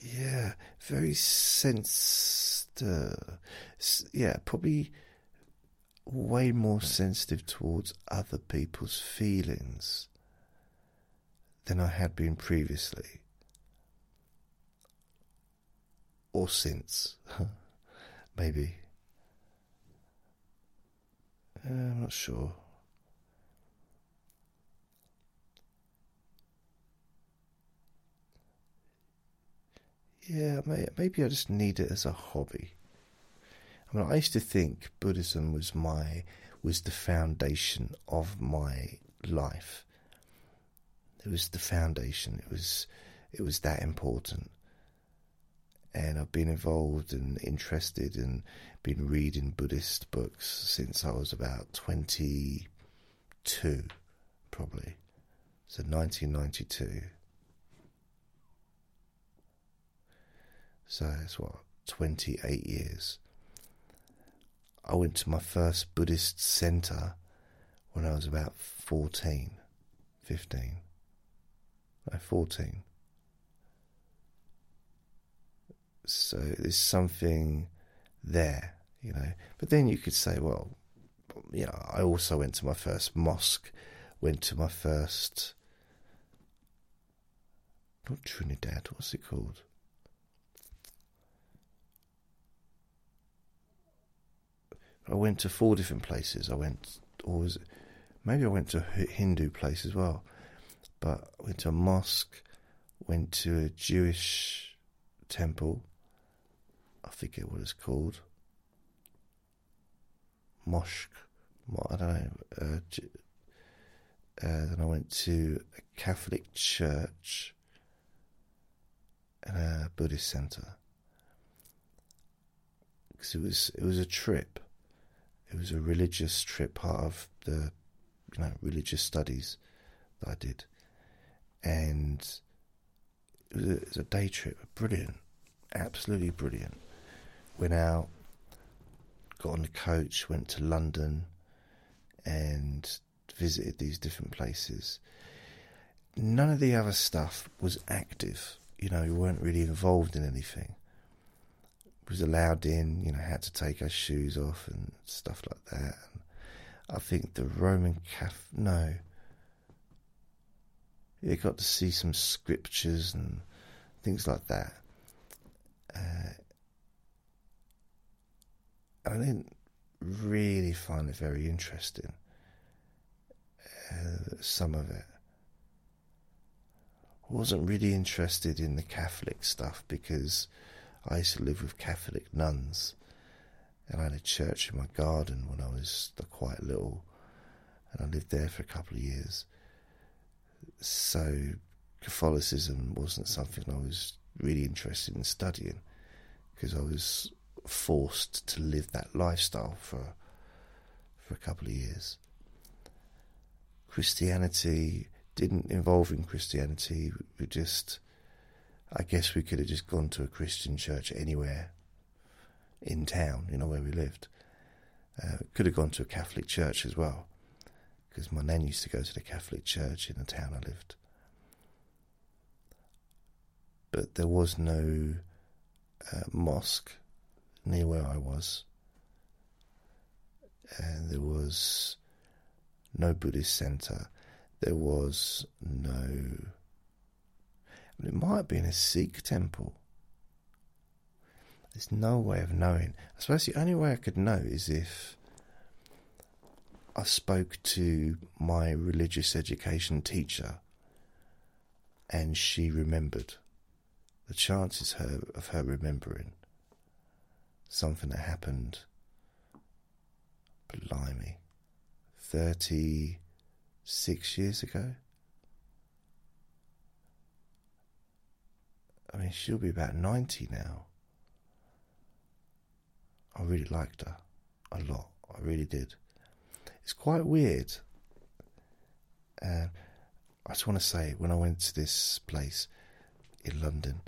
Yeah, very sensed. Uh, yeah, probably way more sensitive towards other people's feelings than I had been previously. Or since. Maybe. Uh, I'm not sure. Yeah, maybe I just need it as a hobby. I mean, I used to think Buddhism was my was the foundation of my life. It was the foundation. It was it was that important. And I've been involved and interested and been reading Buddhist books since I was about twenty two, probably. So nineteen ninety two. So it's what, twenty eight years. I went to my first Buddhist center when I was about 14, 15. No, 14. So there's something there, you know. But then you could say, well, you know, I also went to my first mosque, went to my first. Not Trinidad, what's it called? I went to four different places. I went, or was it, maybe I went to a Hindu place as well. But I went to a mosque, went to a Jewish temple. I forget what it's called. Mosque. I don't know. Uh, uh, then I went to a Catholic church and a Buddhist center because it was it was a trip. It was a religious trip, part of the you know religious studies that I did, and it was a, it was a day trip. Brilliant, absolutely brilliant. Went out, got on the coach, went to London, and visited these different places. None of the other stuff was active. You know, we weren't really involved in anything was allowed in, you know, had to take our shoes off and stuff like that. And I think the Roman Catholic, no, you got to see some scriptures and things like that. Uh, I didn't really find it very interesting. Uh, some of it. I wasn't really interested in the Catholic stuff because I used to live with Catholic nuns, and I had a church in my garden when I was quite little, and I lived there for a couple of years. So, Catholicism wasn't something I was really interested in studying because I was forced to live that lifestyle for for a couple of years. Christianity didn't involve in Christianity. We just I guess we could have just gone to a Christian church anywhere in town, you know, where we lived. Uh, could have gone to a Catholic church as well, because my nan used to go to the Catholic church in the town I lived. But there was no uh, mosque near where I was, and there was no Buddhist center. There was no it might be in a Sikh temple. There's no way of knowing. I suppose the only way I could know is if I spoke to my religious education teacher and she remembered. The chances her, of her remembering something that happened, blimey, 36 years ago? I mean, she'll be about 90 now. I really liked her a lot. I really did. It's quite weird. Uh, I just want to say, when I went to this place in London,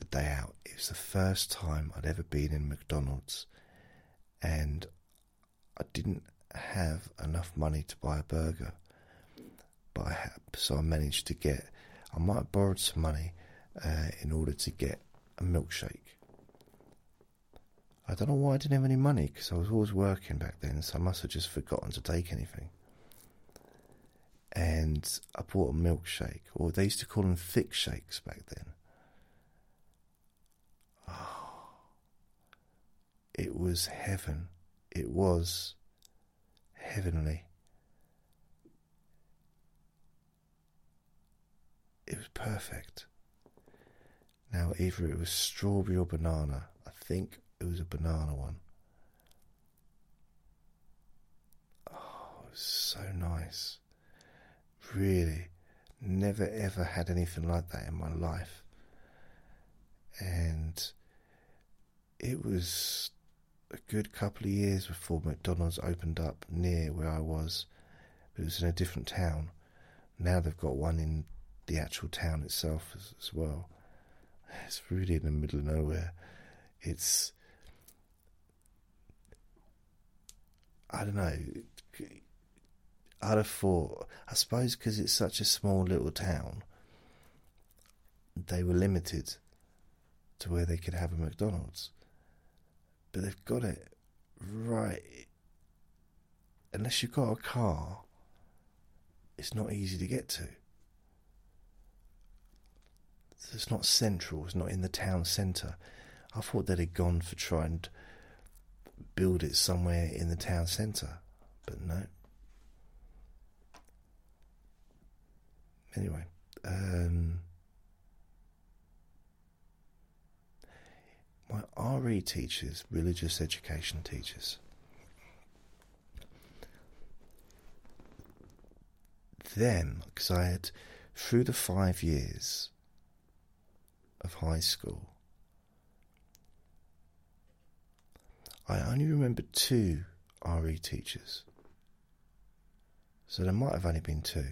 a day out, it was the first time I'd ever been in McDonald's, and I didn't have enough money to buy a burger. But I so I managed to get. I might have borrowed some money uh, in order to get a milkshake. I don't know why I didn't have any money because I was always working back then, so I must have just forgotten to take anything. And I bought a milkshake, or they used to call them thick shakes back then. Oh, it was heaven. It was heavenly. It was perfect. Now, either it was strawberry or banana. I think it was a banana one. Oh, it was so nice. Really, never ever had anything like that in my life. And it was a good couple of years before McDonald's opened up near where I was. It was in a different town. Now they've got one in the actual town itself as, as well. It's really in the middle of nowhere. It's. I don't know. I'd have thought, I suppose because it's such a small little town, they were limited to where they could have a McDonald's. But they've got it right. Unless you've got a car, it's not easy to get to it's not central, it's not in the town centre. I thought they'd have gone for trying to build it somewhere in the town centre, but no. Anyway, um, my RE teachers, religious education teachers, them, because I had, through the five years of high school, I only remember two RE teachers. So there might have only been two.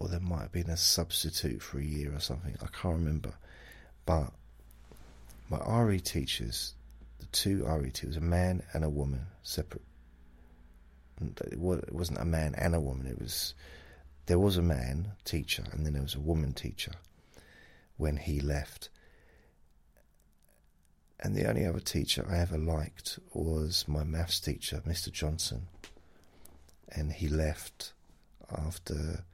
Or there might have been a substitute for a year or something. I can't remember. But my RE teachers, the two RE teachers, a man and a woman, separate. It wasn't a man and a woman. It was there was a man teacher and then there was a woman teacher when he left. And the only other teacher I ever liked was my maths teacher, Mr. Johnson. And he left after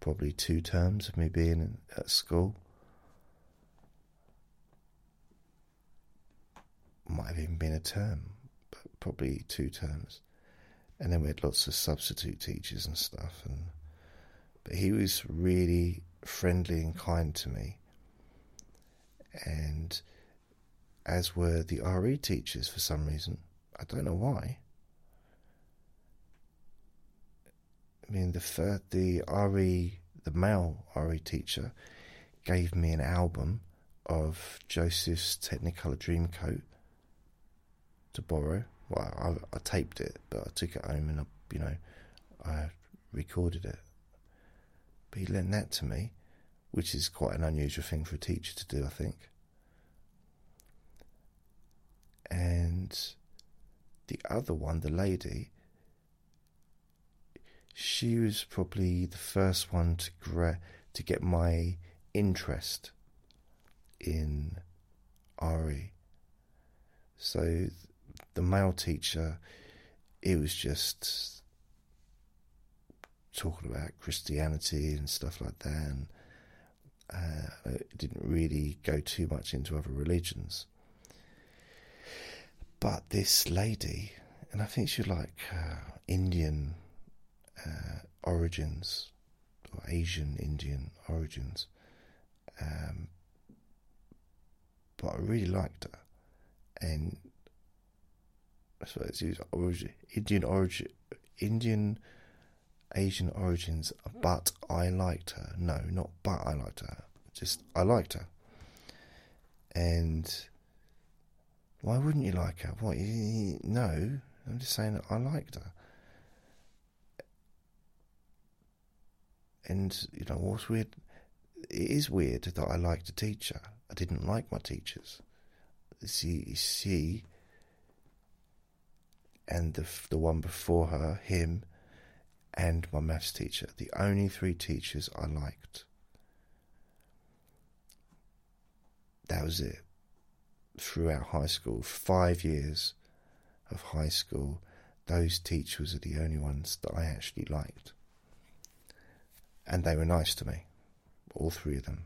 probably two terms of me being at school. Might have even been a term, but probably two terms. And then we had lots of substitute teachers and stuff. And but he was really friendly and kind to me and as were the RE teachers for some reason. I don't know why. I mean, the third, the RE, the male RE teacher, gave me an album of Joseph's Technicolor Dreamcoat to borrow. Well, I, I taped it, but I took it home and I, you know, I recorded it. But he lent that to me which is quite an unusual thing for a teacher to do, I think. And the other one, the lady, she was probably the first one to gra- to get my interest in RE. So the male teacher, it was just talking about Christianity and stuff like that, and uh, it didn't really go too much into other religions. But this lady, and I think she like uh, Indian uh, origins or Asian Indian origins, um, but I really liked her, and I suppose she origin, Indian origin, Indian Asian origins, but I liked her. No, not but I liked her. Just I liked her. And why wouldn't you like her? What? No, I'm just saying I liked her. And you know what's weird? It is weird that I liked a teacher. I didn't like my teachers. See, see, and the the one before her, him and my maths teacher, the only three teachers I liked. That was it. Throughout high school, five years of high school, those teachers are the only ones that I actually liked. And they were nice to me, all three of them.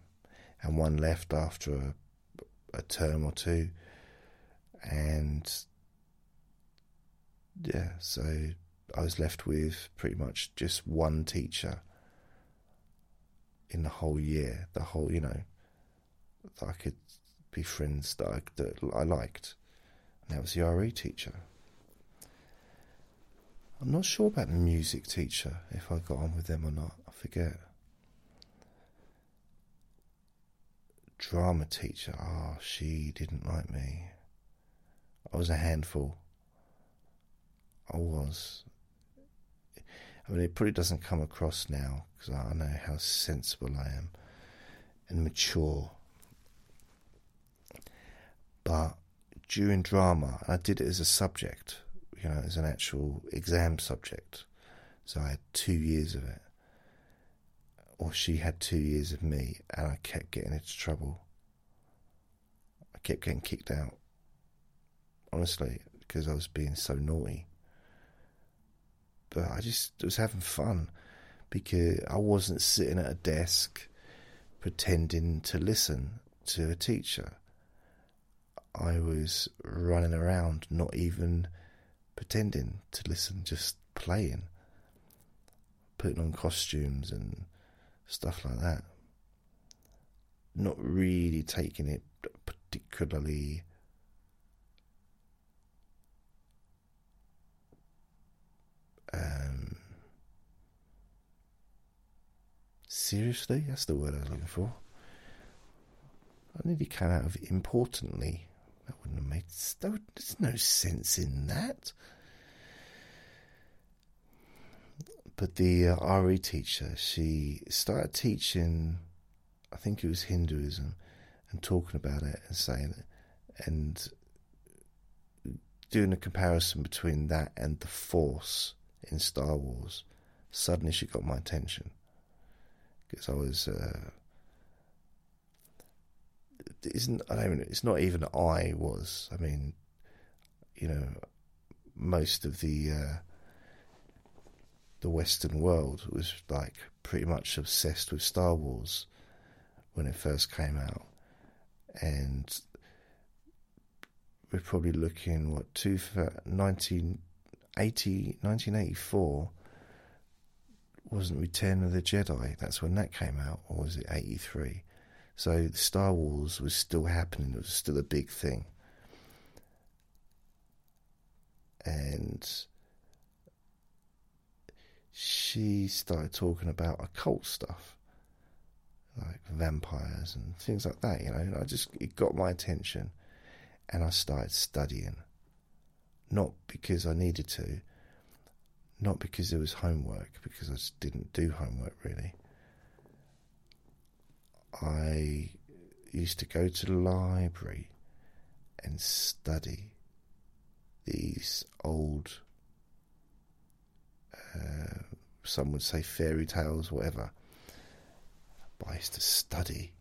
And one left after a, a term or two. And yeah, so I was left with pretty much just one teacher in the whole year, the whole, you know, that I could be friends that I, that I liked. And that was the RE teacher. I'm not sure about the music teacher, if I got on with them or not. I forget. Drama teacher, ah, oh, she didn't like me. I was a handful. I was. I mean, it probably doesn't come across now because I know how sensible I am and mature. But during drama, I did it as a subject, you know, as an actual exam subject. So I had two years of it. Or she had two years of me, and I kept getting into trouble. I kept getting kicked out. Honestly, because I was being so naughty but I just was having fun because I wasn't sitting at a desk pretending to listen to a teacher. I was running around, not even pretending to listen, just playing, putting on costumes and stuff like that. Not really taking it particularly um, seriously. That's the word I was looking for. I nearly came out of importantly. That wouldn't have made. There's no sense in that. But the uh, RE teacher, she started teaching, I think it was Hinduism, and talking about it and saying it, and doing a comparison between that and the Force in Star Wars. Suddenly, she got my attention because I was. Uh, it isn't I don't. It's not even I was. I mean, you know, most of the uh, the Western world was like pretty much obsessed with Star Wars when it first came out, and we're probably looking what two 1980, 1984 wasn't Return of the Jedi. That's when that came out, or was it eighty three? So Star Wars was still happening. It was still a big thing, and she started talking about occult stuff, like vampires and things like that. You know, and I just it got my attention, and I started studying. Not because I needed to, not because it was homework, because I just didn't do homework really. I used to go to the library and study these old uh, some would say fairy tales, whatever. But I used to study,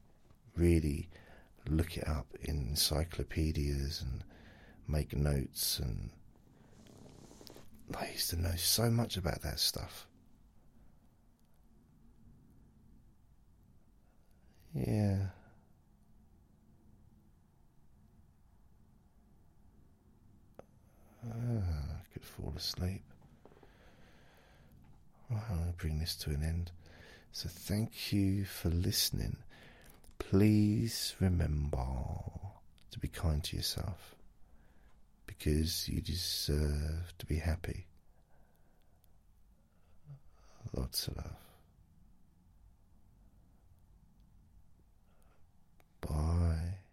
really look it up in encyclopedias and make notes, and I used to know so much about that stuff. Yeah. Ah, I could fall asleep. Well, I'll bring this to an end. So, thank you for listening. Please remember to be kind to yourself because you deserve to be happy. Lots of love. Bye.